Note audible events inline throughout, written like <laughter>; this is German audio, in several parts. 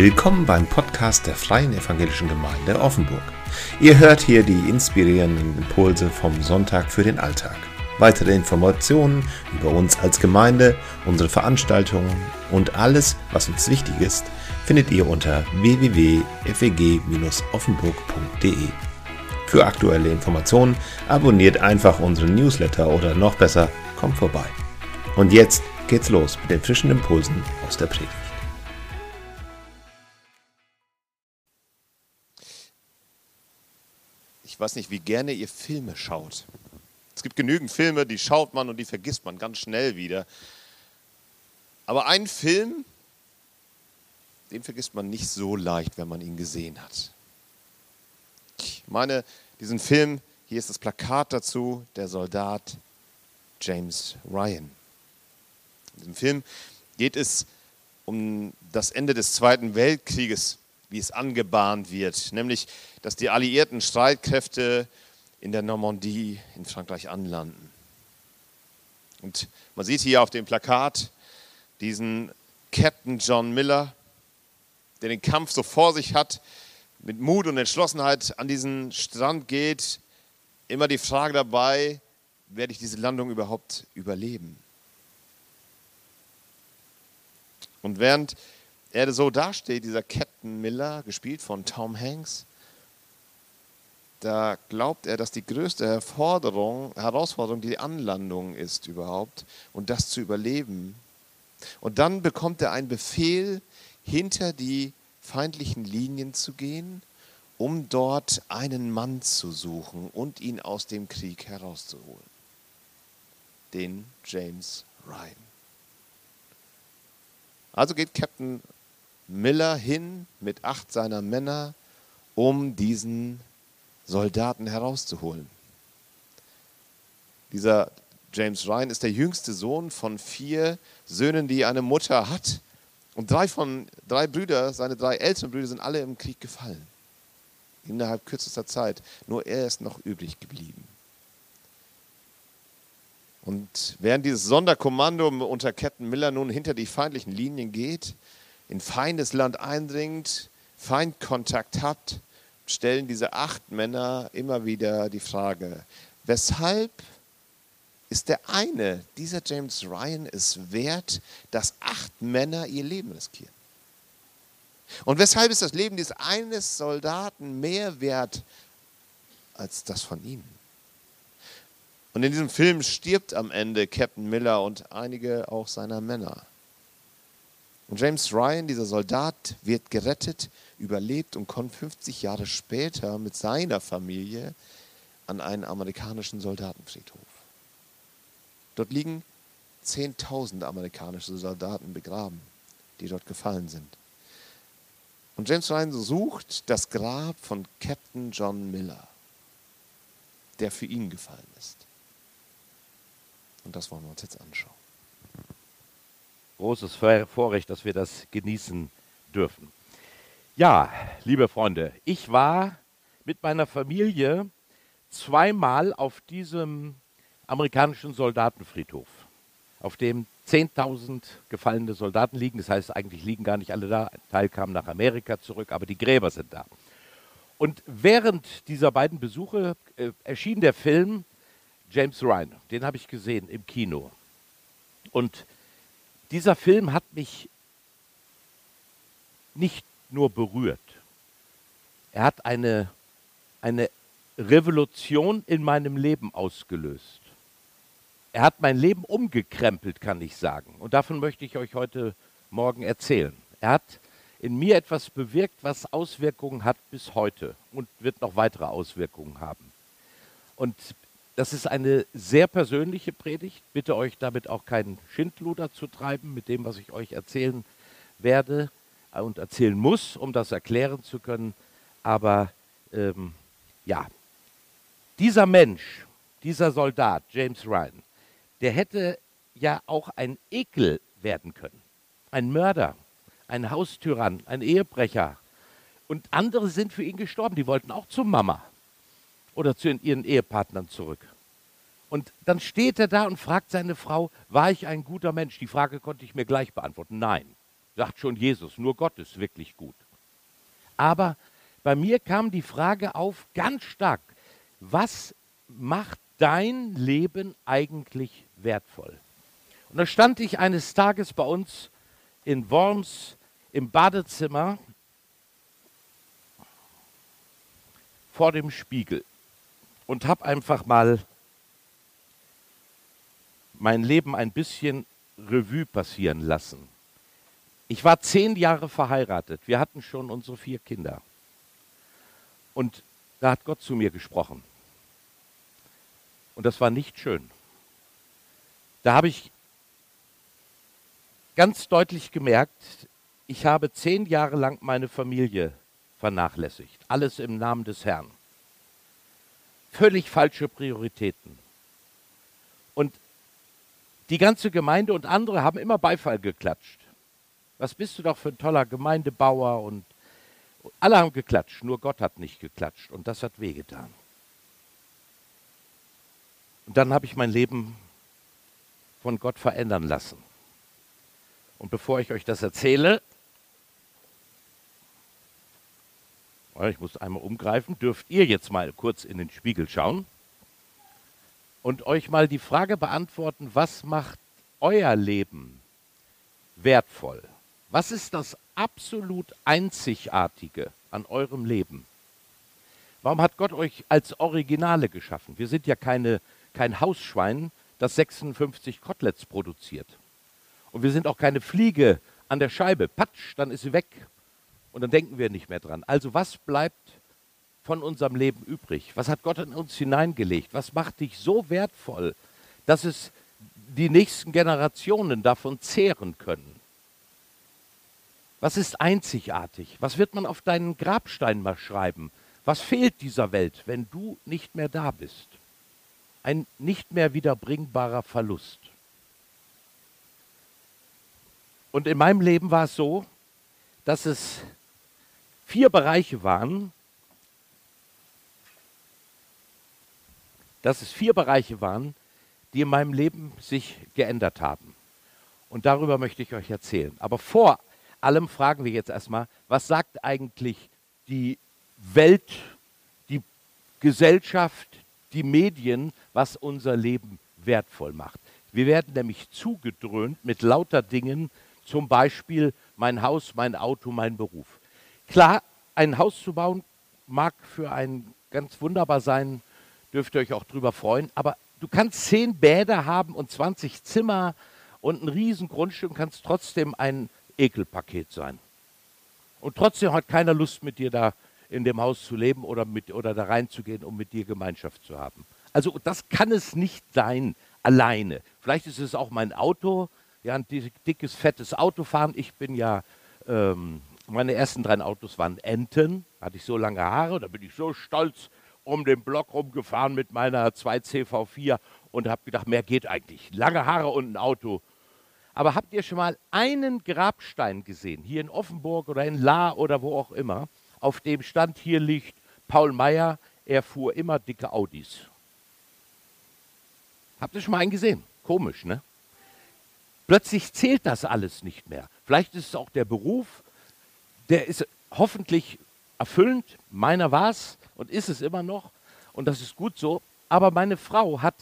Willkommen beim Podcast der Freien Evangelischen Gemeinde Offenburg. Ihr hört hier die inspirierenden Impulse vom Sonntag für den Alltag. Weitere Informationen über uns als Gemeinde, unsere Veranstaltungen und alles, was uns wichtig ist, findet ihr unter www.feg-offenburg.de. Für aktuelle Informationen abonniert einfach unseren Newsletter oder noch besser, kommt vorbei. Und jetzt geht's los mit den frischen Impulsen aus der Predigt. Ich weiß nicht, wie gerne ihr Filme schaut. Es gibt genügend Filme, die schaut man und die vergisst man ganz schnell wieder. Aber einen Film, den vergisst man nicht so leicht, wenn man ihn gesehen hat. Ich meine, diesen Film, hier ist das Plakat dazu, der Soldat James Ryan. In diesem Film geht es um das Ende des Zweiten Weltkrieges, wie es angebahnt wird, nämlich dass die alliierten Streitkräfte in der Normandie in Frankreich anlanden. Und man sieht hier auf dem Plakat diesen Captain John Miller, der den Kampf so vor sich hat, mit Mut und Entschlossenheit an diesen Strand geht. Immer die Frage dabei, werde ich diese Landung überhaupt überleben? Und während er so dasteht, dieser Captain Miller, gespielt von Tom Hanks, da glaubt er, dass die größte Herausforderung, Herausforderung die Anlandung ist überhaupt und das zu überleben. Und dann bekommt er einen Befehl, hinter die feindlichen Linien zu gehen, um dort einen Mann zu suchen und ihn aus dem Krieg herauszuholen. Den James Ryan. Also geht Captain Miller hin mit acht seiner Männer, um diesen Soldaten herauszuholen. Dieser James Ryan ist der jüngste Sohn von vier Söhnen, die eine Mutter hat. Und drei von drei Brüder, seine drei älteren Brüder, sind alle im Krieg gefallen. Innerhalb kürzester Zeit. Nur er ist noch übrig geblieben. Und während dieses Sonderkommando unter Captain Miller nun hinter die feindlichen Linien geht, in Feindesland eindringt, Feindkontakt hat, stellen diese acht Männer immer wieder die Frage, weshalb ist der eine, dieser James Ryan, es wert, dass acht Männer ihr Leben riskieren? Und weshalb ist das Leben dieses eines Soldaten mehr wert als das von ihm? Und in diesem Film stirbt am Ende Captain Miller und einige auch seiner Männer. Und James Ryan, dieser Soldat, wird gerettet, überlebt und kommt 50 Jahre später mit seiner Familie an einen amerikanischen Soldatenfriedhof. Dort liegen 10.000 amerikanische Soldaten begraben, die dort gefallen sind. Und James Ryan sucht das Grab von Captain John Miller, der für ihn gefallen ist. Und das wollen wir uns jetzt anschauen. Großes Vorrecht, dass wir das genießen dürfen. Ja, liebe Freunde, ich war mit meiner Familie zweimal auf diesem amerikanischen Soldatenfriedhof, auf dem 10.000 gefallene Soldaten liegen. Das heißt, eigentlich liegen gar nicht alle da. Ein Teil kam nach Amerika zurück, aber die Gräber sind da. Und während dieser beiden Besuche äh, erschien der Film James Ryan. Den habe ich gesehen im Kino. Und dieser Film hat mich nicht nur berührt. Er hat eine, eine Revolution in meinem Leben ausgelöst. Er hat mein Leben umgekrempelt, kann ich sagen. Und davon möchte ich euch heute Morgen erzählen. Er hat in mir etwas bewirkt, was Auswirkungen hat bis heute und wird noch weitere Auswirkungen haben. Und das ist eine sehr persönliche Predigt. Bitte euch damit auch keinen Schindluder zu treiben mit dem, was ich euch erzählen werde und erzählen muss, um das erklären zu können. Aber ähm, ja, dieser Mensch, dieser Soldat, James Ryan, der hätte ja auch ein Ekel werden können. Ein Mörder, ein Haustyrann, ein Ehebrecher. Und andere sind für ihn gestorben, die wollten auch zu Mama oder zu ihren Ehepartnern zurück. Und dann steht er da und fragt seine Frau, war ich ein guter Mensch? Die Frage konnte ich mir gleich beantworten. Nein. sagt schon Jesus. Nur Gott ist wirklich gut. Aber bei mir kam die Frage auf ganz stark, was macht dein Leben eigentlich wertvoll? Und da stand ich eines Tages bei uns in Worms im Badezimmer vor dem Spiegel und habe einfach mal mein Leben ein bisschen Revue passieren lassen. Ich war zehn Jahre verheiratet. Wir hatten schon unsere vier Kinder. Und da hat Gott zu mir gesprochen. Und das war nicht schön. Da habe ich ganz deutlich gemerkt, ich habe zehn Jahre lang meine Familie vernachlässigt. Alles im Namen des Herrn. Völlig falsche Prioritäten. Und die ganze Gemeinde und andere haben immer Beifall geklatscht. Was bist du doch für ein toller Gemeindebauer und alle haben geklatscht, nur Gott hat nicht geklatscht und das hat wehgetan. Und dann habe ich mein Leben von Gott verändern lassen. Und bevor ich euch das erzähle, ich muss einmal umgreifen, dürft ihr jetzt mal kurz in den Spiegel schauen und euch mal die Frage beantworten, was macht euer Leben wertvoll? Was ist das absolut Einzigartige an eurem Leben? Warum hat Gott euch als Originale geschaffen? Wir sind ja keine, kein Hausschwein, das 56 Koteletts produziert. Und wir sind auch keine Fliege an der Scheibe. Patsch, dann ist sie weg. Und dann denken wir nicht mehr dran. Also was bleibt von unserem Leben übrig? Was hat Gott in uns hineingelegt? Was macht dich so wertvoll, dass es die nächsten Generationen davon zehren können? Was ist einzigartig? Was wird man auf deinen Grabstein mal schreiben? Was fehlt dieser Welt, wenn du nicht mehr da bist? Ein nicht mehr wiederbringbarer Verlust. Und in meinem Leben war es so, dass es vier Bereiche waren, dass es vier Bereiche waren, die in meinem Leben sich geändert haben. Und darüber möchte ich euch erzählen. Aber vor allem fragen wir jetzt erstmal, was sagt eigentlich die Welt, die Gesellschaft, die Medien, was unser Leben wertvoll macht. Wir werden nämlich zugedröhnt mit lauter Dingen, zum Beispiel mein Haus, mein Auto, mein Beruf. Klar, ein Haus zu bauen mag für einen ganz wunderbar sein, dürft ihr euch auch drüber freuen, aber du kannst zehn Bäder haben und 20 Zimmer und ein riesen Grundstück und kannst trotzdem ein Ekelpaket sein. Und trotzdem hat keiner Lust, mit dir da in dem Haus zu leben oder, mit, oder da reinzugehen, um mit dir Gemeinschaft zu haben. Also das kann es nicht sein, alleine. Vielleicht ist es auch mein Auto, ja, ein dickes, fettes Auto fahren. Ich bin ja, ähm, meine ersten drei Autos waren Enten, hatte ich so lange Haare, da bin ich so stolz um den Block rumgefahren mit meiner 2CV4 und habe gedacht, mehr geht eigentlich. Lange Haare und ein Auto, aber habt ihr schon mal einen Grabstein gesehen, hier in Offenburg oder in La oder wo auch immer, auf dem stand, hier liegt Paul Meyer, er fuhr immer dicke Audis. Habt ihr schon mal einen gesehen? Komisch, ne? Plötzlich zählt das alles nicht mehr. Vielleicht ist es auch der Beruf, der ist hoffentlich erfüllend. Meiner war es und ist es immer noch. Und das ist gut so. Aber meine Frau hat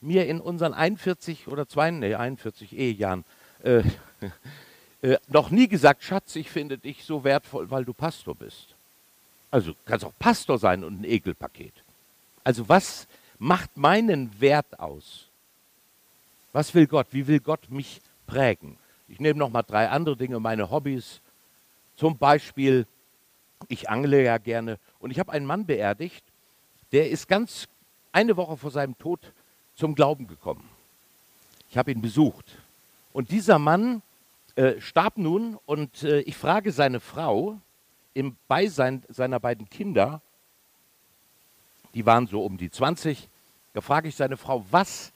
mir in unseren 41 oder 42, nee, 41 Ehejahren äh, <laughs> äh, noch nie gesagt, Schatz, ich finde dich so wertvoll, weil du Pastor bist. Also kannst auch Pastor sein und ein Ekelpaket. Also was macht meinen Wert aus? Was will Gott? Wie will Gott mich prägen? Ich nehme noch mal drei andere Dinge, meine Hobbys. Zum Beispiel, ich angle ja gerne und ich habe einen Mann beerdigt, der ist ganz eine Woche vor seinem Tod zum Glauben gekommen. Ich habe ihn besucht und dieser Mann äh, starb nun und äh, ich frage seine Frau im Beisein seiner beiden Kinder, die waren so um die 20, da frage ich seine Frau, was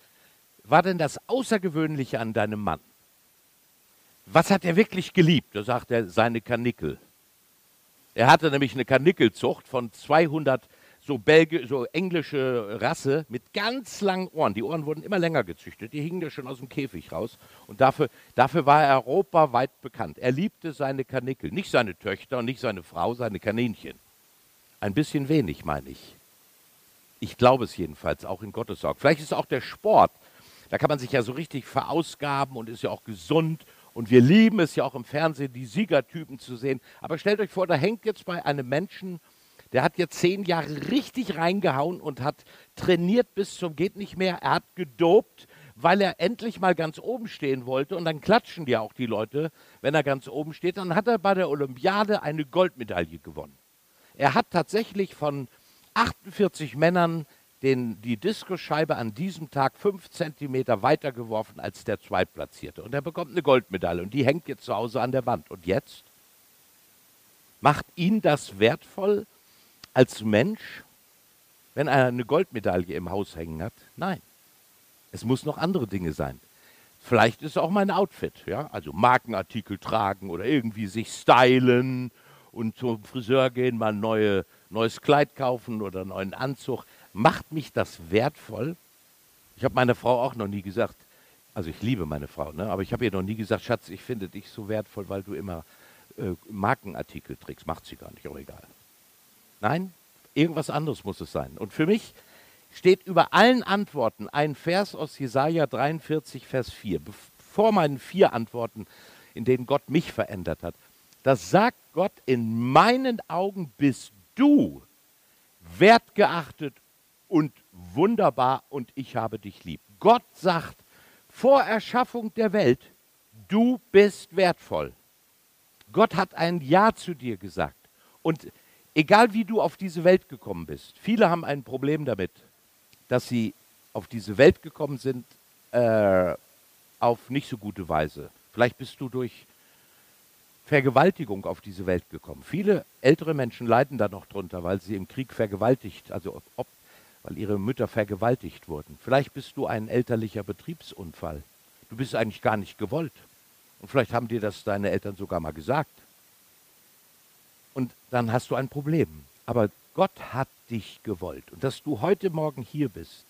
war denn das Außergewöhnliche an deinem Mann? Was hat er wirklich geliebt? Da sagt er, seine Kanickel. Er hatte nämlich eine Kanickelzucht von 200 so, Belge, so englische Rasse mit ganz langen Ohren. Die Ohren wurden immer länger gezüchtet, die hingen ja schon aus dem Käfig raus. Und dafür, dafür war er europaweit bekannt. Er liebte seine Kanickel, nicht seine Töchter und nicht seine Frau, seine Kaninchen. Ein bisschen wenig, meine ich. Ich glaube es jedenfalls, auch in Gottes Augen. Vielleicht ist auch der Sport, da kann man sich ja so richtig verausgaben und ist ja auch gesund. Und wir lieben es ja auch im Fernsehen, die Siegertypen zu sehen. Aber stellt euch vor, da hängt jetzt bei einem Menschen, der hat jetzt zehn Jahre richtig reingehauen und hat trainiert bis zum geht nicht mehr. Er hat gedopt, weil er endlich mal ganz oben stehen wollte. Und dann klatschen ja auch die Leute, wenn er ganz oben steht. Dann hat er bei der Olympiade eine Goldmedaille gewonnen. Er hat tatsächlich von 48 Männern den, die Diskoscheibe an diesem Tag fünf Zentimeter weiter geworfen als der Zweitplatzierte. Und er bekommt eine Goldmedaille und die hängt jetzt zu Hause an der Wand. Und jetzt? Macht ihn das wertvoll als Mensch, wenn er eine Goldmedaille im Haus hängen hat? Nein. Es muss noch andere Dinge sein. Vielleicht ist auch mein Outfit, ja, also Markenartikel tragen oder irgendwie sich stylen und zum Friseur gehen, mal neue, neues Kleid kaufen oder einen neuen Anzug. Macht mich das wertvoll? Ich habe meiner Frau auch noch nie gesagt, also ich liebe meine Frau, ne? aber ich habe ihr noch nie gesagt, Schatz, ich finde dich so wertvoll, weil du immer äh, Markenartikel trägst. Macht sie gar nicht, aber egal. Nein, irgendwas anderes muss es sein. Und für mich steht über allen Antworten ein Vers aus Jesaja 43, Vers 4. Vor meinen vier Antworten, in denen Gott mich verändert hat. Das sagt Gott, in meinen Augen bist du wertgeachtet und wunderbar und ich habe dich lieb. Gott sagt vor Erschaffung der Welt, du bist wertvoll. Gott hat ein Ja zu dir gesagt. Und egal wie du auf diese Welt gekommen bist, viele haben ein Problem damit, dass sie auf diese Welt gekommen sind äh, auf nicht so gute Weise. Vielleicht bist du durch Vergewaltigung auf diese Welt gekommen. Viele ältere Menschen leiden da noch drunter, weil sie im Krieg vergewaltigt, also ob, weil ihre Mütter vergewaltigt wurden. Vielleicht bist du ein elterlicher Betriebsunfall. Du bist eigentlich gar nicht gewollt. Und vielleicht haben dir das deine Eltern sogar mal gesagt. Und dann hast du ein Problem. Aber Gott hat dich gewollt. Und dass du heute Morgen hier bist,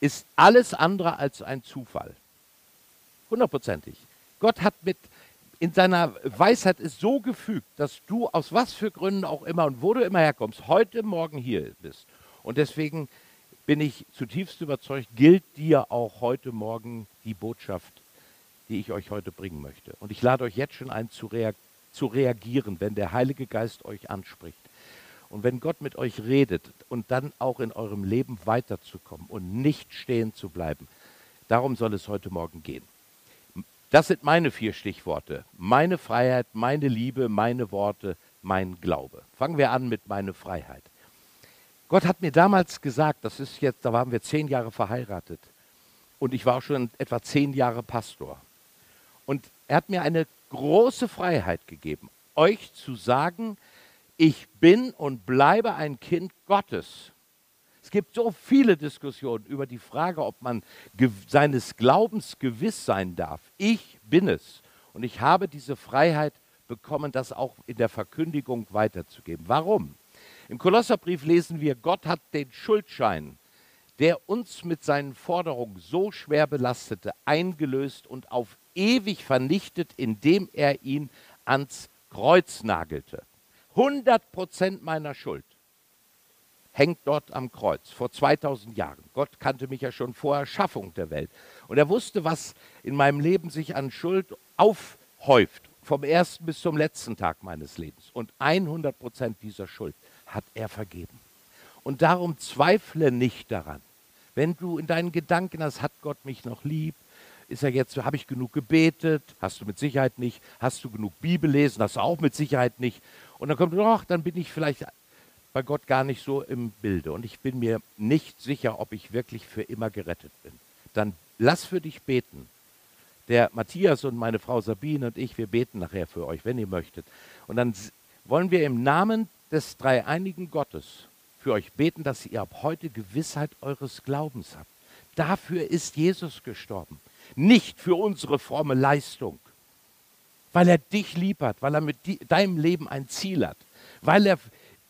ist alles andere als ein Zufall. Hundertprozentig. Gott hat mit in seiner Weisheit ist so gefügt, dass du aus was für Gründen auch immer und wo du immer herkommst, heute Morgen hier bist. Und deswegen bin ich zutiefst überzeugt, gilt dir auch heute Morgen die Botschaft, die ich euch heute bringen möchte. Und ich lade euch jetzt schon ein, zu, rea zu reagieren, wenn der Heilige Geist euch anspricht. Und wenn Gott mit euch redet und dann auch in eurem Leben weiterzukommen und nicht stehen zu bleiben. Darum soll es heute Morgen gehen. Das sind meine vier Stichworte. Meine Freiheit, meine Liebe, meine Worte, mein Glaube. Fangen wir an mit meine Freiheit. Gott hat mir damals gesagt, das ist jetzt, da waren wir zehn Jahre verheiratet und ich war schon etwa zehn Jahre Pastor. Und er hat mir eine große Freiheit gegeben, euch zu sagen, ich bin und bleibe ein Kind Gottes gibt so viele Diskussionen über die Frage, ob man seines Glaubens gewiss sein darf. Ich bin es. Und ich habe diese Freiheit bekommen, das auch in der Verkündigung weiterzugeben. Warum? Im Kolosserbrief lesen wir, Gott hat den Schuldschein, der uns mit seinen Forderungen so schwer belastete, eingelöst und auf ewig vernichtet, indem er ihn ans Kreuz nagelte. 100 Prozent meiner Schuld hängt dort am Kreuz vor 2000 Jahren. Gott kannte mich ja schon vor Erschaffung der Welt. Und er wusste, was in meinem Leben sich an Schuld aufhäuft, vom ersten bis zum letzten Tag meines Lebens. Und 100 Prozent dieser Schuld hat er vergeben. Und darum zweifle nicht daran. Wenn du in deinen Gedanken hast, hat Gott mich noch lieb? Ist er jetzt, habe ich genug gebetet? Hast du mit Sicherheit nicht. Hast du genug Bibel lesen? Hast du auch mit Sicherheit nicht. Und dann kommt, ach, dann bin ich vielleicht bei Gott gar nicht so im Bilde und ich bin mir nicht sicher, ob ich wirklich für immer gerettet bin. Dann lass für dich beten. Der Matthias und meine Frau Sabine und ich, wir beten nachher für euch, wenn ihr möchtet. Und dann wollen wir im Namen des dreieinigen Gottes für euch beten, dass ihr ab heute Gewissheit eures Glaubens habt. Dafür ist Jesus gestorben, nicht für unsere fromme Leistung, weil er dich lieb hat, weil er mit deinem Leben ein Ziel hat, weil er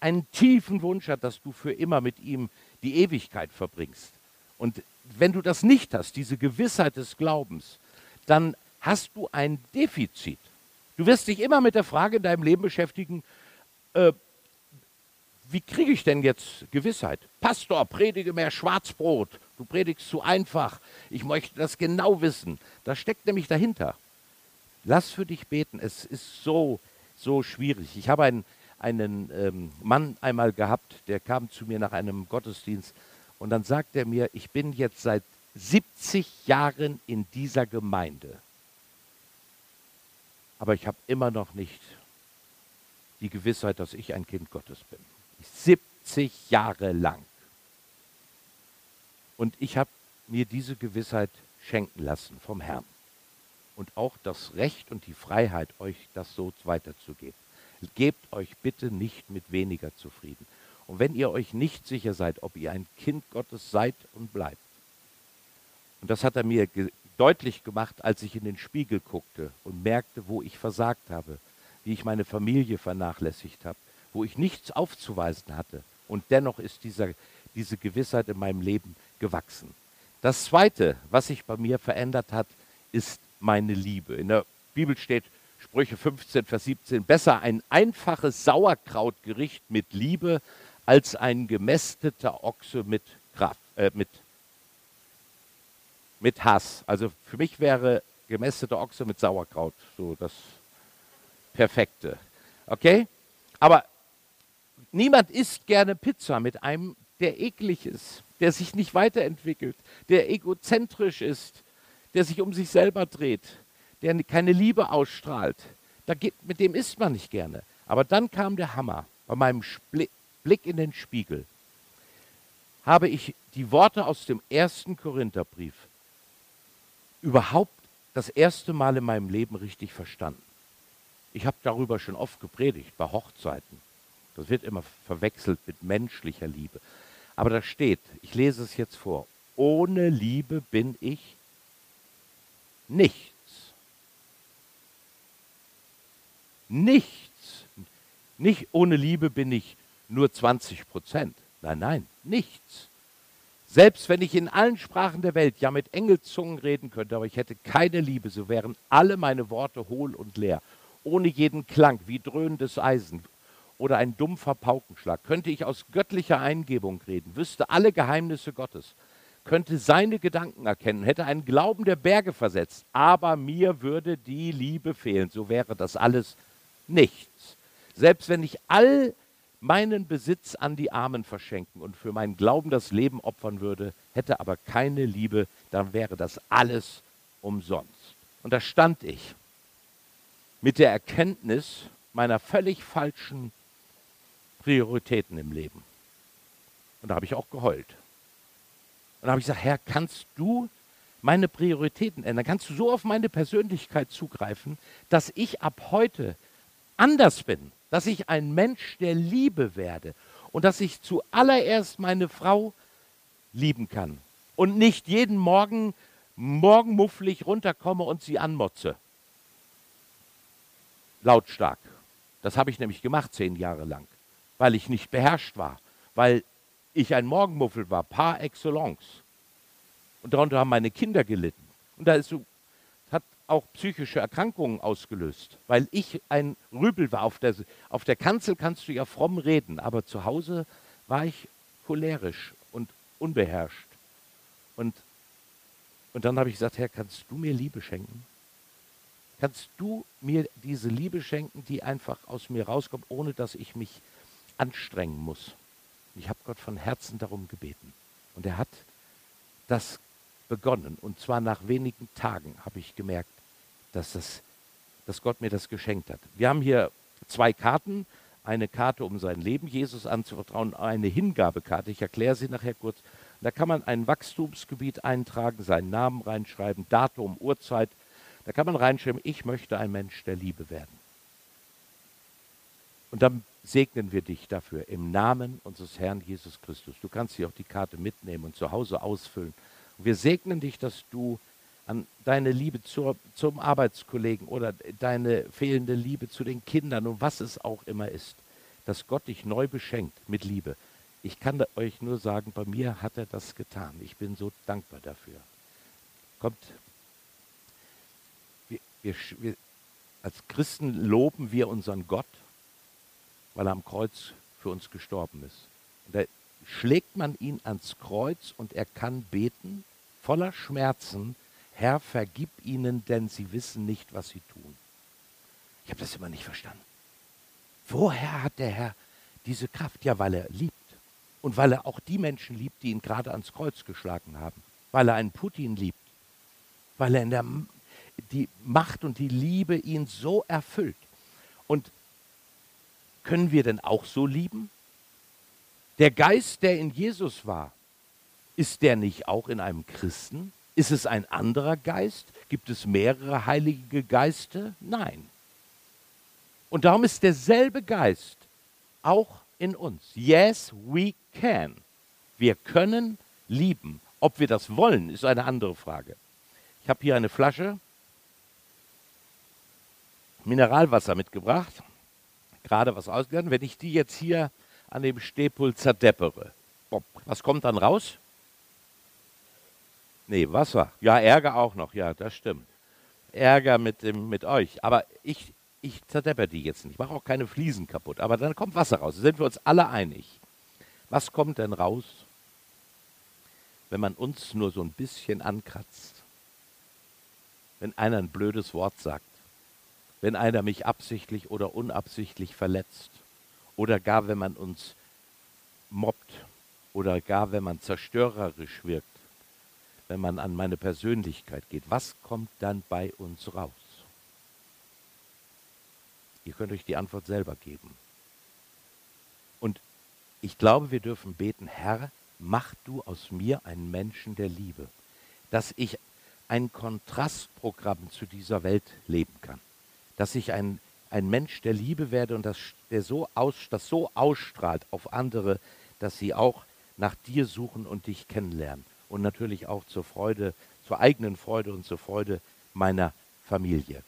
einen tiefen Wunsch hat, dass du für immer mit ihm die Ewigkeit verbringst. Und wenn du das nicht hast, diese Gewissheit des Glaubens, dann hast du ein Defizit. Du wirst dich immer mit der Frage in deinem Leben beschäftigen, äh, wie kriege ich denn jetzt Gewissheit? Pastor, predige mehr Schwarzbrot. Du predigst zu einfach. Ich möchte das genau wissen. Das steckt nämlich dahinter. Lass für dich beten. Es ist so, so schwierig. Ich habe einen, einen ähm, Mann einmal gehabt, der kam zu mir nach einem Gottesdienst und dann sagt er mir, ich bin jetzt seit 70 Jahren in dieser Gemeinde, aber ich habe immer noch nicht die Gewissheit, dass ich ein Kind Gottes bin. 70 Jahre lang. Und ich habe mir diese Gewissheit schenken lassen vom Herrn. Und auch das Recht und die Freiheit, euch das so weiterzugeben. Gebt euch bitte nicht mit weniger zufrieden. Und wenn ihr euch nicht sicher seid, ob ihr ein Kind Gottes seid und bleibt, und das hat er mir ge deutlich gemacht, als ich in den Spiegel guckte und merkte, wo ich versagt habe, wie ich meine Familie vernachlässigt habe, wo ich nichts aufzuweisen hatte. Und dennoch ist dieser, diese Gewissheit in meinem Leben gewachsen. Das Zweite, was sich bei mir verändert hat, ist meine Liebe. In der Bibel steht Sprüche 15, Vers 17, besser ein einfaches Sauerkrautgericht mit Liebe als ein gemästeter Ochse mit Kraft, äh, mit, mit Hass. Also für mich wäre gemästeter Ochse mit Sauerkraut so das Perfekte. Okay? Aber niemand isst gerne Pizza mit einem, der eklig ist, der sich nicht weiterentwickelt, der egozentrisch ist, der sich um sich selber dreht, der keine Liebe ausstrahlt. Da geht, mit dem isst man nicht gerne. Aber dann kam der Hammer. Bei meinem Blick in den Spiegel habe ich die Worte aus dem ersten Korintherbrief überhaupt das erste Mal in meinem Leben richtig verstanden. Ich habe darüber schon oft gepredigt, bei Hochzeiten. Das wird immer verwechselt mit menschlicher Liebe. Aber da steht, ich lese es jetzt vor, ohne Liebe bin ich nichts. Nichts. Nicht ohne Liebe bin ich nur 20 Prozent. Nein, nein, nichts. Selbst wenn ich in allen Sprachen der Welt ja mit Engelzungen reden könnte, aber ich hätte keine Liebe, so wären alle meine Worte hohl und leer ohne jeden Klang, wie dröhnendes Eisen oder ein dumpfer Paukenschlag, könnte ich aus göttlicher Eingebung reden, wüsste alle Geheimnisse Gottes, könnte seine Gedanken erkennen, hätte einen Glauben der Berge versetzt, aber mir würde die Liebe fehlen, so wäre das alles nichts. Selbst wenn ich all meinen Besitz an die Armen verschenken und für meinen Glauben das Leben opfern würde, hätte aber keine Liebe, dann wäre das alles umsonst. Und da stand ich mit der Erkenntnis meiner völlig falschen Prioritäten im Leben. Und da habe ich auch geheult. Und da habe ich gesagt, Herr, kannst du meine Prioritäten ändern? Kannst du so auf meine Persönlichkeit zugreifen, dass ich ab heute anders bin, dass ich ein Mensch der Liebe werde und dass ich zuallererst meine Frau lieben kann und nicht jeden Morgen morgenmufflig runterkomme und sie anmotze lautstark. Das habe ich nämlich gemacht zehn Jahre lang, weil ich nicht beherrscht war, weil ich ein Morgenmuffel war, par excellence. Und darunter haben meine Kinder gelitten. Und da ist so, hat auch psychische Erkrankungen ausgelöst, weil ich ein Rübel war. Auf der, auf der Kanzel kannst du ja fromm reden, aber zu Hause war ich cholerisch und unbeherrscht. Und, und dann habe ich gesagt, Herr, kannst du mir Liebe schenken? kannst du mir diese Liebe schenken, die einfach aus mir rauskommt, ohne dass ich mich anstrengen muss. Ich habe Gott von Herzen darum gebeten. Und er hat das begonnen. Und zwar nach wenigen Tagen habe ich gemerkt, dass, das, dass Gott mir das geschenkt hat. Wir haben hier zwei Karten. Eine Karte, um sein Leben Jesus anzuvertrauen, eine Hingabekarte. Ich erkläre sie nachher kurz. Da kann man ein Wachstumsgebiet eintragen, seinen Namen reinschreiben, Datum, Uhrzeit, da kann man reinschreiben, ich möchte ein Mensch der Liebe werden. Und dann segnen wir dich dafür im Namen unseres Herrn Jesus Christus. Du kannst hier auch die Karte mitnehmen und zu Hause ausfüllen. Und wir segnen dich, dass du an deine Liebe zur, zum Arbeitskollegen oder deine fehlende Liebe zu den Kindern und was es auch immer ist, dass Gott dich neu beschenkt mit Liebe. Ich kann euch nur sagen, bei mir hat er das getan. Ich bin so dankbar dafür. Kommt, wir, wir, wir, als Christen loben wir unseren Gott, weil er am Kreuz für uns gestorben ist. Und da schlägt man ihn ans Kreuz und er kann beten, voller Schmerzen, Herr, vergib ihnen, denn sie wissen nicht, was sie tun. Ich habe das immer nicht verstanden. Woher hat der Herr diese Kraft? Ja, weil er liebt. Und weil er auch die Menschen liebt, die ihn gerade ans Kreuz geschlagen haben. Weil er einen Putin liebt. Weil er in der die Macht und die Liebe ihn so erfüllt. Und können wir denn auch so lieben? Der Geist, der in Jesus war, ist der nicht auch in einem Christen? Ist es ein anderer Geist? Gibt es mehrere heilige Geiste? Nein. Und darum ist derselbe Geist auch in uns. Yes, we can. Wir können lieben. Ob wir das wollen, ist eine andere Frage. Ich habe hier eine Flasche Mineralwasser mitgebracht, gerade was ausgegangen. Wenn ich die jetzt hier an dem Stehpult zerdeppere, was kommt dann raus? Nee, Wasser. Ja, Ärger auch noch. Ja, das stimmt. Ärger mit, dem, mit euch. Aber ich, ich zerdepper die jetzt nicht. Ich mache auch keine Fliesen kaputt. Aber dann kommt Wasser raus. Da sind wir uns alle einig. Was kommt denn raus, wenn man uns nur so ein bisschen ankratzt? Wenn einer ein blödes Wort sagt? Wenn einer mich absichtlich oder unabsichtlich verletzt? Oder gar wenn man uns mobbt? Oder gar wenn man zerstörerisch wirkt? wenn man an meine Persönlichkeit geht, was kommt dann bei uns raus? Ihr könnt euch die Antwort selber geben. Und ich glaube, wir dürfen beten, Herr, mach du aus mir einen Menschen der Liebe, dass ich ein Kontrastprogramm zu dieser Welt leben kann, dass ich ein, ein Mensch der Liebe werde und das, der so aus, das so ausstrahlt auf andere, dass sie auch nach dir suchen und dich kennenlernen und natürlich auch zur Freude, zur eigenen Freude und zur Freude meiner Familie.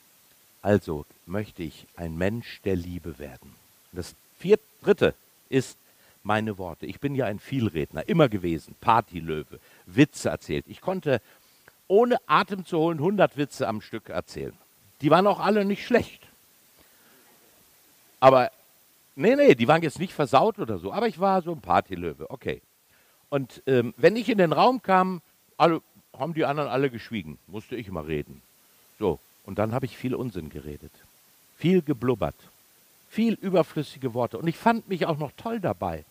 Also möchte ich ein Mensch der Liebe werden. Das vierte, dritte ist meine Worte. Ich bin ja ein Vielredner, immer gewesen, Partylöwe, Witze erzählt. Ich konnte ohne Atem zu holen 100 Witze am Stück erzählen. Die waren auch alle nicht schlecht. Aber, nee, nee, die waren jetzt nicht versaut oder so. Aber ich war so ein Partylöwe, okay. Und ähm, wenn ich in den Raum kam, alle, haben die anderen alle geschwiegen, musste ich mal reden. So, und dann habe ich viel Unsinn geredet, viel geblubbert, viel überflüssige Worte. Und ich fand mich auch noch toll dabei.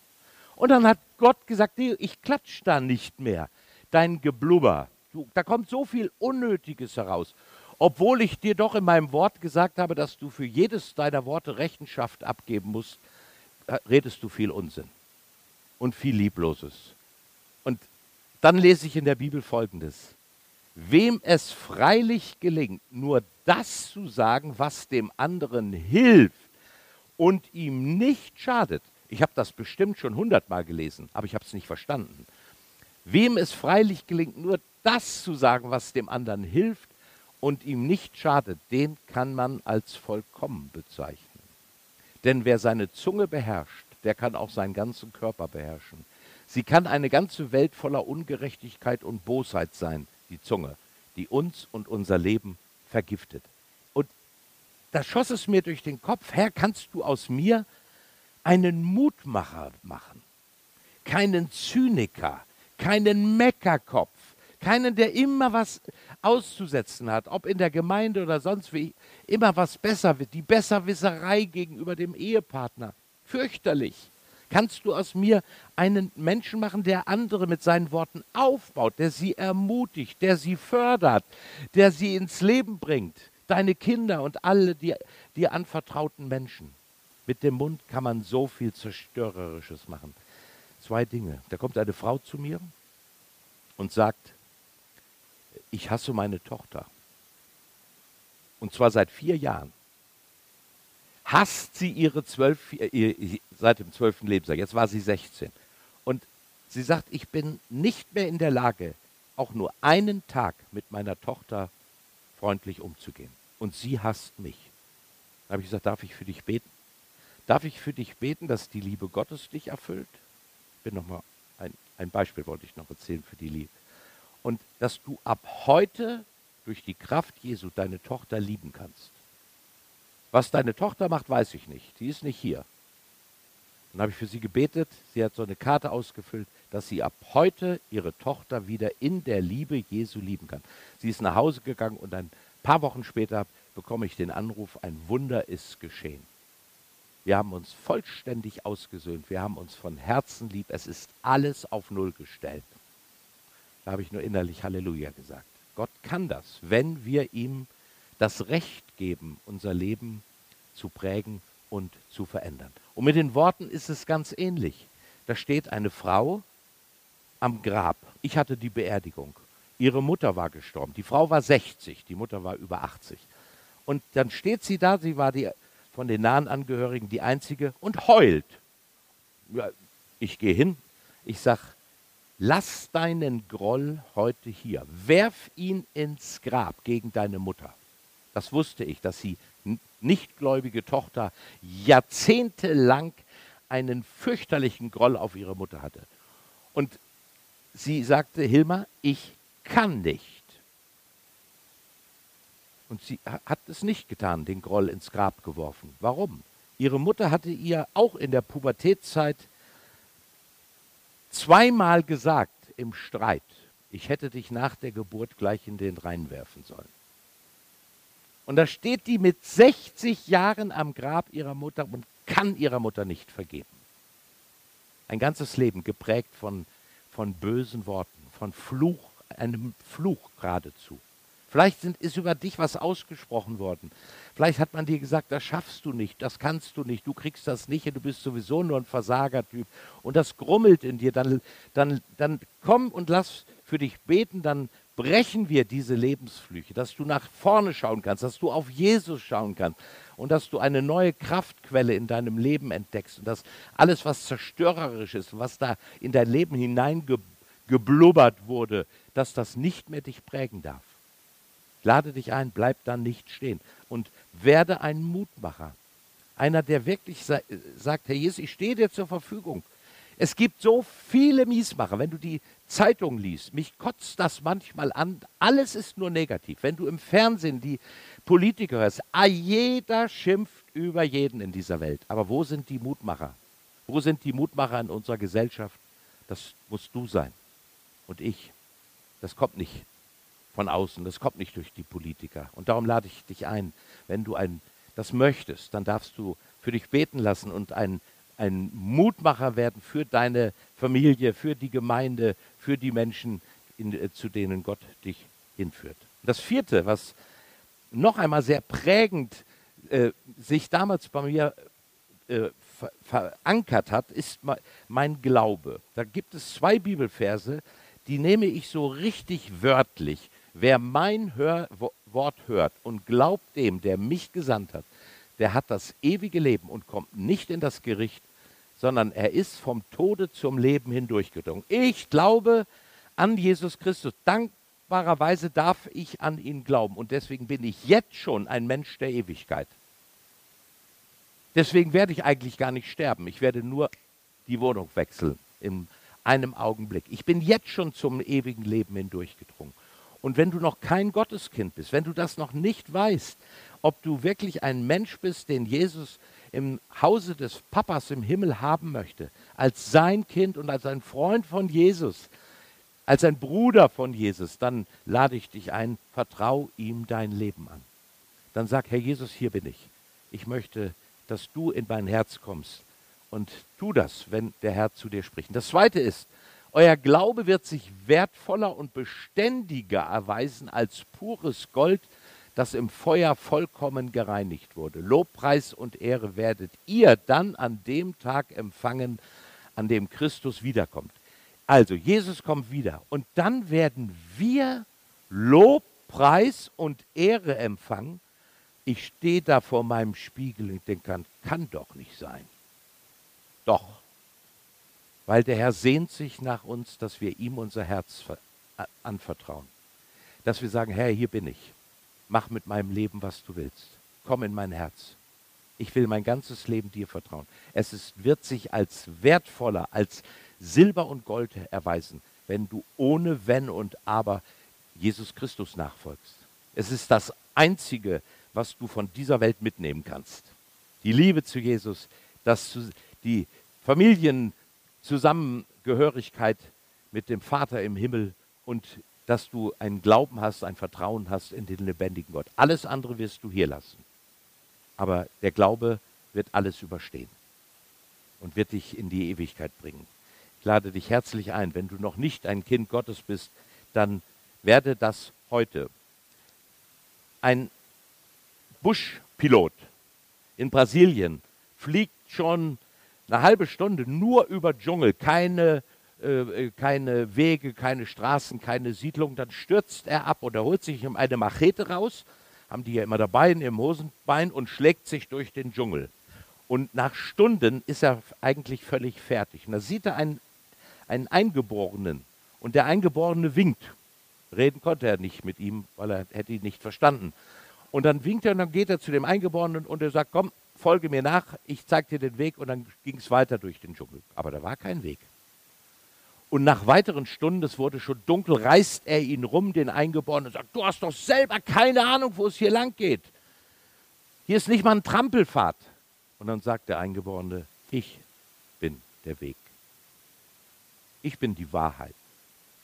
Und dann hat Gott gesagt, nee, ich klatsch da nicht mehr. Dein Geblubber, du, da kommt so viel Unnötiges heraus. Obwohl ich dir doch in meinem Wort gesagt habe, dass du für jedes deiner Worte Rechenschaft abgeben musst, äh, redest du viel Unsinn und viel Liebloses. Und dann lese ich in der Bibel Folgendes. Wem es freilich gelingt, nur das zu sagen, was dem anderen hilft und ihm nicht schadet. Ich habe das bestimmt schon hundertmal gelesen, aber ich habe es nicht verstanden. Wem es freilich gelingt, nur das zu sagen, was dem anderen hilft und ihm nicht schadet, den kann man als vollkommen bezeichnen. Denn wer seine Zunge beherrscht, der kann auch seinen ganzen Körper beherrschen. Sie kann eine ganze Welt voller Ungerechtigkeit und Bosheit sein, die Zunge, die uns und unser Leben vergiftet. Und da schoss es mir durch den Kopf, Herr, kannst du aus mir einen Mutmacher machen, keinen Zyniker, keinen Meckerkopf, keinen, der immer was auszusetzen hat, ob in der Gemeinde oder sonst wie, immer was besser wird, die Besserwisserei gegenüber dem Ehepartner. Fürchterlich kannst du aus mir einen Menschen machen, der andere mit seinen Worten aufbaut, der sie ermutigt, der sie fördert, der sie ins Leben bringt. Deine Kinder und alle dir, dir anvertrauten Menschen. Mit dem Mund kann man so viel Zerstörerisches machen. Zwei Dinge. Da kommt eine Frau zu mir und sagt, ich hasse meine Tochter. Und zwar seit vier Jahren hasst sie ihre zwölf, äh, seit dem zwölften Lebensjahr. Jetzt war sie 16. Und sie sagt, ich bin nicht mehr in der Lage, auch nur einen Tag mit meiner Tochter freundlich umzugehen. Und sie hasst mich. Da habe ich gesagt, darf ich für dich beten? Darf ich für dich beten, dass die Liebe Gottes dich erfüllt? Ich bin noch mal ein, ein Beispiel wollte ich noch erzählen für die Liebe. Und dass du ab heute durch die Kraft Jesu deine Tochter lieben kannst. Was deine Tochter macht, weiß ich nicht. Die ist nicht hier. Dann habe ich für sie gebetet. Sie hat so eine Karte ausgefüllt, dass sie ab heute ihre Tochter wieder in der Liebe Jesu lieben kann. Sie ist nach Hause gegangen und ein paar Wochen später bekomme ich den Anruf, ein Wunder ist geschehen. Wir haben uns vollständig ausgesöhnt. Wir haben uns von Herzen lieb. Es ist alles auf Null gestellt. Da habe ich nur innerlich Halleluja gesagt. Gott kann das, wenn wir ihm das Recht geben, unser Leben zu prägen und zu verändern. Und mit den Worten ist es ganz ähnlich. Da steht eine Frau am Grab. Ich hatte die Beerdigung. Ihre Mutter war gestorben. Die Frau war 60, die Mutter war über 80. Und dann steht sie da, sie war die, von den nahen Angehörigen die einzige und heult. Ja, ich gehe hin, ich sage, lass deinen Groll heute hier, werf ihn ins Grab gegen deine Mutter. Das wusste ich, dass sie nichtgläubige Tochter jahrzehntelang einen fürchterlichen Groll auf ihre Mutter hatte. Und sie sagte, Hilma, ich kann nicht. Und sie hat es nicht getan, den Groll ins Grab geworfen. Warum? Ihre Mutter hatte ihr auch in der Pubertätszeit zweimal gesagt im Streit, ich hätte dich nach der Geburt gleich in den Rhein werfen sollen. Und da steht die mit 60 Jahren am Grab ihrer Mutter und kann ihrer Mutter nicht vergeben. Ein ganzes Leben geprägt von, von bösen Worten, von Fluch, einem Fluch geradezu. Vielleicht sind, ist über dich was ausgesprochen worden. Vielleicht hat man dir gesagt, das schaffst du nicht, das kannst du nicht, du kriegst das nicht, du bist sowieso nur ein Versagertyp. Und das grummelt in dir. Dann, dann, dann komm und lass für dich beten, dann brechen wir diese Lebensflüche, dass du nach vorne schauen kannst, dass du auf Jesus schauen kannst und dass du eine neue Kraftquelle in deinem Leben entdeckst und dass alles, was zerstörerisch ist, was da in dein Leben hineingeblubbert wurde, dass das nicht mehr dich prägen darf. Lade dich ein, bleib dann nicht stehen und werde ein Mutmacher. Einer, der wirklich sa sagt, Herr Jesus, ich stehe dir zur Verfügung. Es gibt so viele Miesmacher. Wenn du die Zeitung liest, mich kotzt das manchmal an. Alles ist nur negativ. Wenn du im Fernsehen die Politiker hörst, ah, jeder schimpft über jeden in dieser Welt. Aber wo sind die Mutmacher? Wo sind die Mutmacher in unserer Gesellschaft? Das musst du sein. Und ich. Das kommt nicht von außen. Das kommt nicht durch die Politiker. Und darum lade ich dich ein, wenn du ein, das möchtest, dann darfst du für dich beten lassen und ein, ein Mutmacher werden für deine Familie, für die Gemeinde, für die Menschen, in, äh, zu denen Gott dich hinführt. Das vierte, was noch einmal sehr prägend äh, sich damals bei mir äh, ver verankert hat, ist mein Glaube. Da gibt es zwei Bibelverse, die nehme ich so richtig wörtlich. Wer mein Hör Wort hört und glaubt dem, der mich gesandt hat, der hat das ewige Leben und kommt nicht in das Gericht, sondern er ist vom Tode zum Leben hindurchgedrungen. Ich glaube an Jesus Christus. Dankbarerweise darf ich an ihn glauben und deswegen bin ich jetzt schon ein Mensch der Ewigkeit. Deswegen werde ich eigentlich gar nicht sterben. Ich werde nur die Wohnung wechseln in einem Augenblick. Ich bin jetzt schon zum ewigen Leben hindurchgedrungen. Und wenn du noch kein Gotteskind bist, wenn du das noch nicht weißt, ob du wirklich ein Mensch bist, den Jesus im Hause des Papas im Himmel haben möchte, als sein Kind und als ein Freund von Jesus, als ein Bruder von Jesus, dann lade ich dich ein, vertrau ihm dein Leben an. Dann sag, Herr Jesus, hier bin ich. Ich möchte, dass du in mein Herz kommst. Und tu das, wenn der Herr zu dir spricht. Das Zweite ist, euer Glaube wird sich wertvoller und beständiger erweisen als pures Gold, das im Feuer vollkommen gereinigt wurde. Lobpreis und Ehre werdet ihr dann an dem Tag empfangen, an dem Christus wiederkommt. Also, Jesus kommt wieder und dann werden wir Lobpreis und Ehre empfangen. Ich stehe da vor meinem Spiegel und denke, kann, kann doch nicht sein. Doch, weil der Herr sehnt sich nach uns, dass wir ihm unser Herz anvertrauen. Dass wir sagen, Herr, hier bin ich. Mach mit meinem Leben, was du willst. Komm in mein Herz. Ich will mein ganzes Leben dir vertrauen. Es ist, wird sich als wertvoller, als Silber und Gold erweisen, wenn du ohne Wenn und Aber Jesus Christus nachfolgst. Es ist das Einzige, was du von dieser Welt mitnehmen kannst. Die Liebe zu Jesus, das, die Familienzusammengehörigkeit mit dem Vater im Himmel und dass du einen Glauben hast, ein Vertrauen hast in den lebendigen Gott. Alles andere wirst du hier lassen. Aber der Glaube wird alles überstehen und wird dich in die Ewigkeit bringen. Ich lade dich herzlich ein, wenn du noch nicht ein Kind Gottes bist, dann werde das heute. Ein Buschpilot in Brasilien fliegt schon eine halbe Stunde nur über Dschungel, keine, äh, keine Wege, keine Straßen, keine Siedlung. Dann stürzt er ab oder holt sich eine Machete raus, haben die ja immer dabei in ihrem Hosenbein und schlägt sich durch den Dschungel. Und nach Stunden ist er eigentlich völlig fertig. Und da sieht er einen, einen Eingeborenen und der Eingeborene winkt. Reden konnte er nicht mit ihm, weil er hätte ihn nicht verstanden. Und dann winkt er und dann geht er zu dem Eingeborenen und er sagt, komm, folge mir nach, ich zeige dir den Weg und dann ging es weiter durch den Dschungel. Aber da war kein Weg. Und nach weiteren Stunden, es wurde schon dunkel, reißt er ihn rum, den Eingeborenen, und sagt, du hast doch selber keine Ahnung, wo es hier lang geht. Hier ist nicht mal ein Trampelpfad. Und dann sagt der Eingeborene, ich bin der Weg. Ich bin die Wahrheit.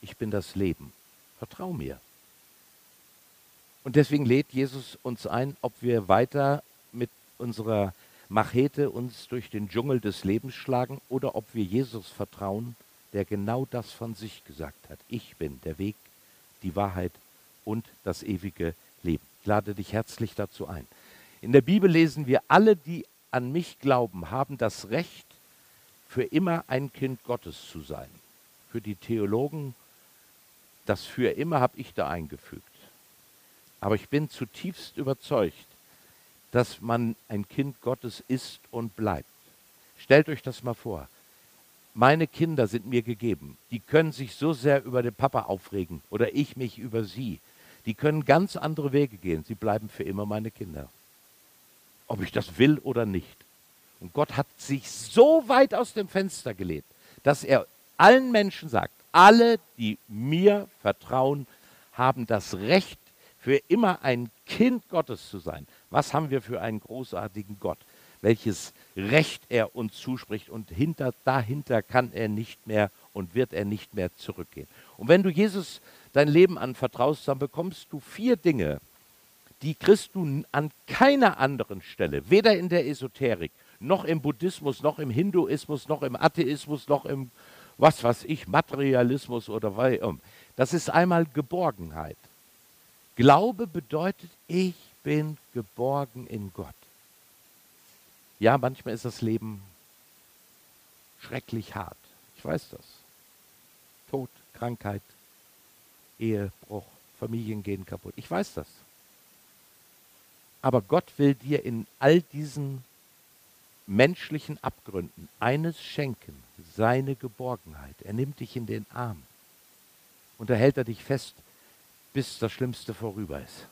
Ich bin das Leben. Vertrau mir. Und deswegen lädt Jesus uns ein, ob wir weiter mit unserer Machete uns durch den Dschungel des Lebens schlagen oder ob wir Jesus vertrauen, der genau das von sich gesagt hat. Ich bin der Weg, die Wahrheit und das ewige Leben. Ich lade dich herzlich dazu ein. In der Bibel lesen wir, alle, die an mich glauben, haben das Recht, für immer ein Kind Gottes zu sein. Für die Theologen, das für immer habe ich da eingefügt. Aber ich bin zutiefst überzeugt, dass man ein Kind Gottes ist und bleibt. Stellt euch das mal vor. Meine Kinder sind mir gegeben. Die können sich so sehr über den Papa aufregen oder ich mich über sie. Die können ganz andere Wege gehen. Sie bleiben für immer meine Kinder. Ob ich das will oder nicht. Und Gott hat sich so weit aus dem Fenster gelehnt, dass er allen Menschen sagt, alle, die mir vertrauen, haben das Recht, für immer ein Kind Gottes zu sein. Was haben wir für einen großartigen Gott? Welches Recht er uns zuspricht und hinter, dahinter kann er nicht mehr und wird er nicht mehr zurückgehen. Und wenn du Jesus dein Leben anvertraust, dann bekommst du vier Dinge, die kriegst du an keiner anderen Stelle, weder in der Esoterik, noch im Buddhismus, noch im Hinduismus, noch im Atheismus, noch im, was weiß ich, Materialismus oder was. Das ist einmal Geborgenheit. Glaube bedeutet, ich bin geborgen in Gott. Ja, manchmal ist das Leben schrecklich hart. Ich weiß das. Tod, Krankheit, Ehebruch, Familien gehen kaputt. Ich weiß das. Aber Gott will dir in all diesen menschlichen Abgründen eines schenken, seine Geborgenheit. Er nimmt dich in den Arm und da hält er dich fest bis das Schlimmste vorüber ist.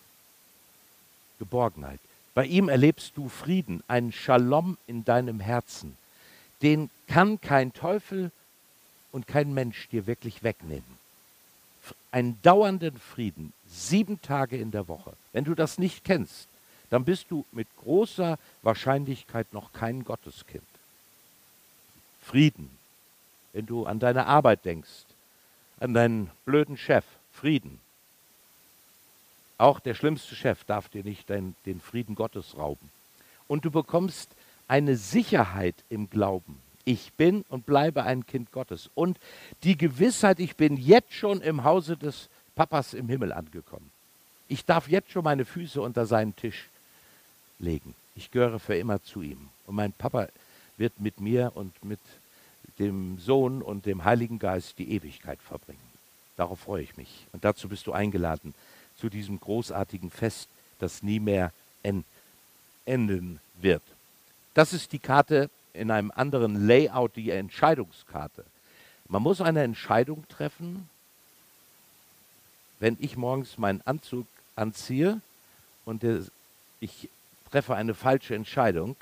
Geborgenheit. Bei ihm erlebst du Frieden, einen Shalom in deinem Herzen. Den kann kein Teufel und kein Mensch dir wirklich wegnehmen. Einen dauernden Frieden, sieben Tage in der Woche. Wenn du das nicht kennst, dann bist du mit großer Wahrscheinlichkeit noch kein Gotteskind. Frieden. Wenn du an deine Arbeit denkst, an deinen blöden Chef, Frieden. Auch der schlimmste Chef darf dir nicht den, den Frieden Gottes rauben. Und du bekommst eine Sicherheit im Glauben. Ich bin und bleibe ein Kind Gottes. Und die Gewissheit, ich bin jetzt schon im Hause des Papas im Himmel angekommen. Ich darf jetzt schon meine Füße unter seinen Tisch legen. Ich gehöre für immer zu ihm. Und mein Papa wird mit mir und mit dem Sohn und dem Heiligen Geist die Ewigkeit verbringen. Darauf freue ich mich. Und dazu bist du eingeladen zu diesem großartigen Fest, das nie mehr enden wird. Das ist die Karte in einem anderen Layout, die Entscheidungskarte. Man muss eine Entscheidung treffen, wenn ich morgens meinen Anzug anziehe und ich treffe eine falsche Entscheidung,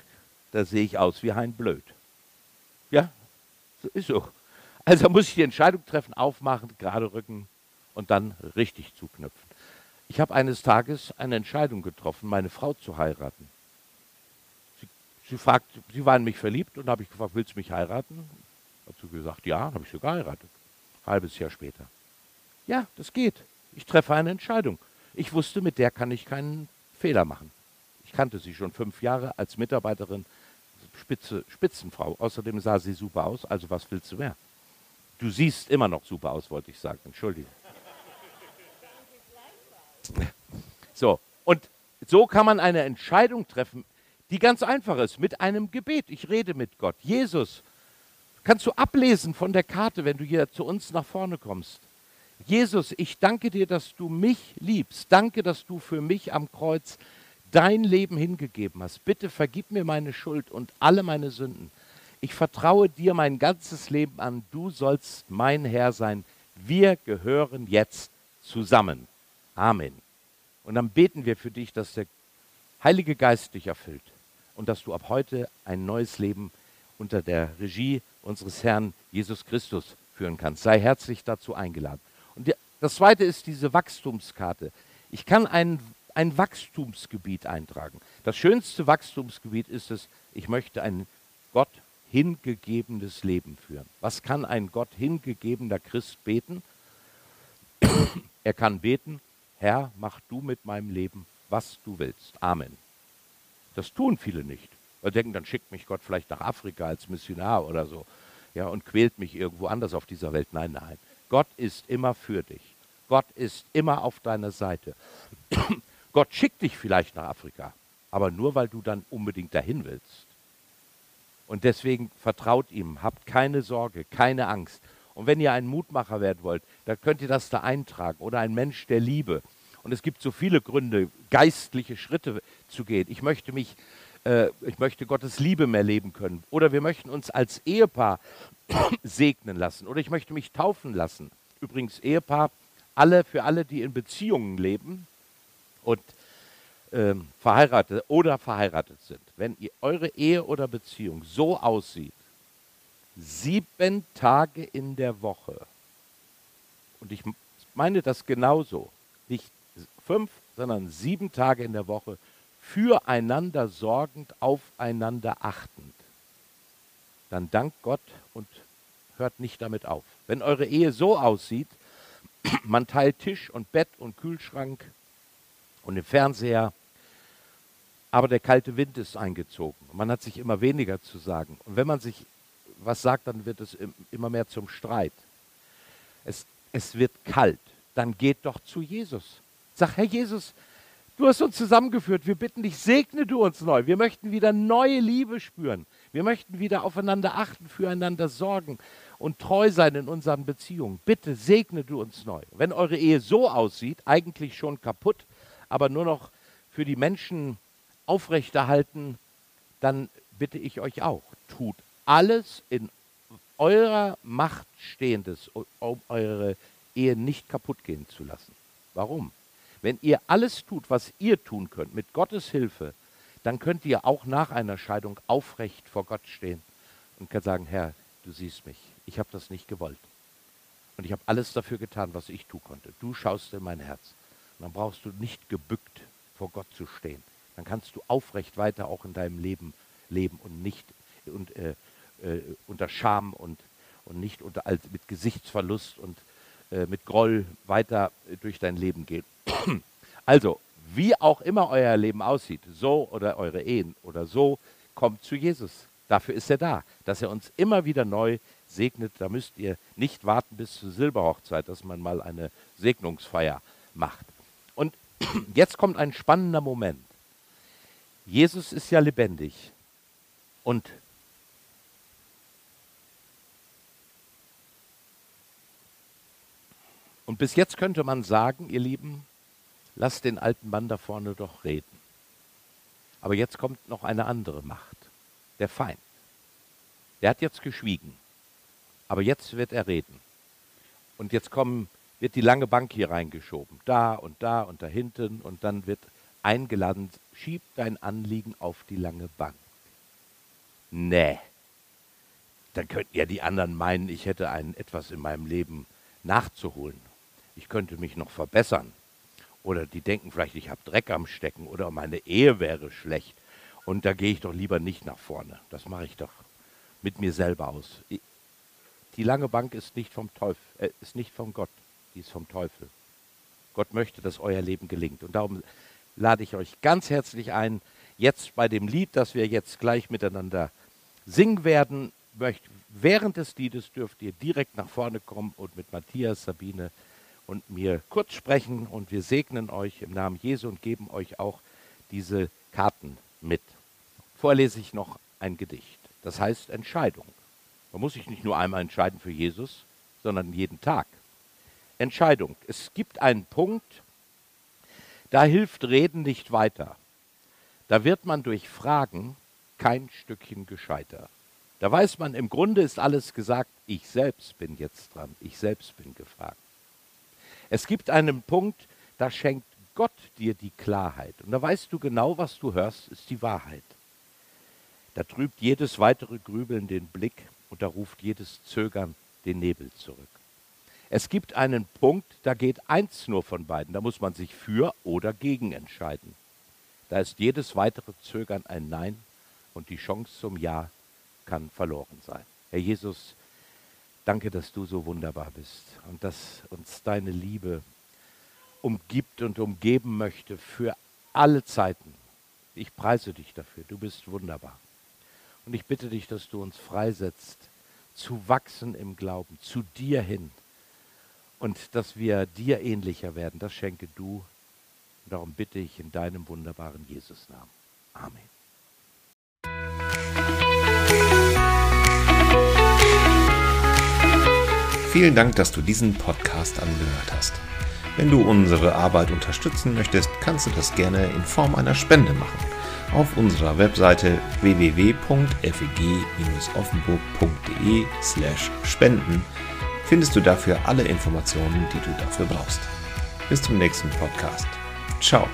da sehe ich aus wie ein Blöd. Ja, so ist so. Also muss ich die Entscheidung treffen, aufmachen, gerade rücken und dann richtig zuknüpfen. Ich habe eines Tages eine Entscheidung getroffen, meine Frau zu heiraten. Sie, sie fragt, sie war in mich verliebt und habe ich gefragt, willst du mich heiraten? Hat sie gesagt, ja, habe ich sie geheiratet. Halbes Jahr später. Ja, das geht. Ich treffe eine Entscheidung. Ich wusste, mit der kann ich keinen Fehler machen. Ich kannte sie schon fünf Jahre als Mitarbeiterin, Spitze, Spitzenfrau. Außerdem sah sie super aus, also was willst du mehr? Du siehst immer noch super aus, wollte ich sagen. Entschuldigung. So, und so kann man eine Entscheidung treffen, die ganz einfach ist, mit einem Gebet. Ich rede mit Gott. Jesus, kannst du ablesen von der Karte, wenn du hier zu uns nach vorne kommst. Jesus, ich danke dir, dass du mich liebst. Danke, dass du für mich am Kreuz dein Leben hingegeben hast. Bitte vergib mir meine Schuld und alle meine Sünden. Ich vertraue dir mein ganzes Leben an. Du sollst mein Herr sein. Wir gehören jetzt zusammen. Amen. Und dann beten wir für dich, dass der Heilige Geist dich erfüllt und dass du ab heute ein neues Leben unter der Regie unseres Herrn Jesus Christus führen kannst. Sei herzlich dazu eingeladen. Und das zweite ist diese Wachstumskarte. Ich kann ein, ein Wachstumsgebiet eintragen. Das schönste Wachstumsgebiet ist es, ich möchte ein Gott hingegebenes Leben führen. Was kann ein Gott hingegebener Christ beten? <coughs> er kann beten, Herr, mach du mit meinem Leben, was du willst. Amen. Das tun viele nicht. Weil denken, dann schickt mich Gott vielleicht nach Afrika als Missionar oder so. Ja, und quält mich irgendwo anders auf dieser Welt. Nein, nein. Gott ist immer für dich. Gott ist immer auf deiner Seite. <clears throat> Gott schickt dich vielleicht nach Afrika, aber nur weil du dann unbedingt dahin willst. Und deswegen vertraut ihm, habt keine Sorge, keine Angst. Und wenn ihr ein Mutmacher werden wollt, dann könnt ihr das da eintragen. Oder ein Mensch der Liebe. Und es gibt so viele Gründe, geistliche Schritte zu gehen. Ich möchte mich, äh, ich möchte Gottes Liebe mehr leben können. Oder wir möchten uns als Ehepaar <clears throat> segnen lassen. Oder ich möchte mich taufen lassen. Übrigens, Ehepaar, alle, für alle, die in Beziehungen leben und äh, verheiratet oder verheiratet sind. Wenn ihr, eure Ehe oder Beziehung so aussieht, sieben Tage in der Woche. Und ich meine das genauso. Nicht fünf, sondern sieben Tage in der Woche füreinander sorgend, aufeinander achtend. Dann dankt Gott und hört nicht damit auf. Wenn eure Ehe so aussieht, <clears throat> man teilt Tisch und Bett und Kühlschrank und den Fernseher, aber der kalte Wind ist eingezogen. Man hat sich immer weniger zu sagen. Und wenn man sich was sagt, dann wird es immer mehr zum Streit. Es, es wird kalt. Dann geht doch zu Jesus. Sag, Herr Jesus, du hast uns zusammengeführt. Wir bitten dich, segne du uns neu. Wir möchten wieder neue Liebe spüren. Wir möchten wieder aufeinander achten, füreinander sorgen und treu sein in unseren Beziehungen. Bitte segne du uns neu. Wenn eure Ehe so aussieht, eigentlich schon kaputt, aber nur noch für die Menschen aufrechterhalten, dann bitte ich euch auch, tut alles in eurer Macht Stehendes, um eure Ehe nicht kaputt gehen zu lassen. Warum? Wenn ihr alles tut, was ihr tun könnt, mit Gottes Hilfe, dann könnt ihr auch nach einer Scheidung aufrecht vor Gott stehen und kann sagen, Herr, du siehst mich, ich habe das nicht gewollt. Und ich habe alles dafür getan, was ich tun konnte. Du schaust in mein Herz. Und dann brauchst du nicht gebückt vor Gott zu stehen. Dann kannst du aufrecht weiter auch in deinem Leben leben und nicht und äh, äh, unter Scham und, und nicht unter, mit Gesichtsverlust und äh, mit Groll weiter durch dein Leben gehen. <clears throat> Also, wie auch immer euer Leben aussieht, so oder eure Ehen oder so, kommt zu Jesus. Dafür ist er da, dass er uns immer wieder neu segnet. Da müsst ihr nicht warten bis zur Silberhochzeit, dass man mal eine Segnungsfeier macht. Und <clears throat> jetzt kommt ein spannender Moment. Jesus ist ja lebendig und Und bis jetzt könnte man sagen, ihr Lieben, lasst den alten Mann da vorne doch reden. Aber jetzt kommt noch eine andere Macht, der Feind. Der hat jetzt geschwiegen, aber jetzt wird er reden. Und jetzt kommen, wird die lange Bank hier reingeschoben, da und da und da hinten und dann wird eingeladen, schieb dein Anliegen auf die lange Bank. Nee. Dann könnten ja die anderen meinen, ich hätte ein etwas in meinem Leben nachzuholen. Ich könnte mich noch verbessern. Oder die denken vielleicht, ich habe Dreck am Stecken oder meine Ehe wäre schlecht. Und da gehe ich doch lieber nicht nach vorne. Das mache ich doch mit mir selber aus. Die lange Bank ist nicht vom Teufel, äh, ist nicht von Gott, die ist vom Teufel. Gott möchte, dass euer Leben gelingt. Und darum lade ich euch ganz herzlich ein, jetzt bei dem Lied, das wir jetzt gleich miteinander singen werden, möcht, während des Liedes dürft ihr direkt nach vorne kommen und mit Matthias, Sabine und mir kurz sprechen und wir segnen euch im Namen Jesu und geben euch auch diese Karten mit. Vorlese ich noch ein Gedicht. Das heißt Entscheidung. Man muss sich nicht nur einmal entscheiden für Jesus, sondern jeden Tag. Entscheidung. Es gibt einen Punkt, da hilft Reden nicht weiter. Da wird man durch Fragen kein Stückchen gescheiter. Da weiß man, im Grunde ist alles gesagt, ich selbst bin jetzt dran, ich selbst bin gefragt. Es gibt einen Punkt, da schenkt Gott dir die Klarheit. Und da weißt du genau, was du hörst, ist die Wahrheit. Da trübt jedes weitere Grübeln den Blick und da ruft jedes Zögern den Nebel zurück. Es gibt einen Punkt, da geht eins nur von beiden, da muss man sich für oder gegen entscheiden. Da ist jedes weitere Zögern ein Nein und die Chance zum Ja kann verloren sein. Herr Jesus, danke, dass du so wunderbar bist und dass uns deine Liebe umgibt und umgeben möchte für alle Zeiten. Ich preise dich dafür, du bist wunderbar. Und ich bitte dich, dass du uns freisetzt, zu wachsen im Glauben, zu dir hin. Und dass wir dir ähnlicher werden, das schenke du. Und darum bitte ich in deinem wunderbaren Jesus-Namen. Amen. Vielen Dank, dass du diesen Podcast angehört hast. Wenn du unsere Arbeit unterstützen möchtest, kannst du das gerne in Form einer Spende machen. Auf unserer Webseite www.feg-offenburg.de/spenden findest du dafür alle Informationen, die du dafür brauchst. Bis zum nächsten Podcast. Ciao.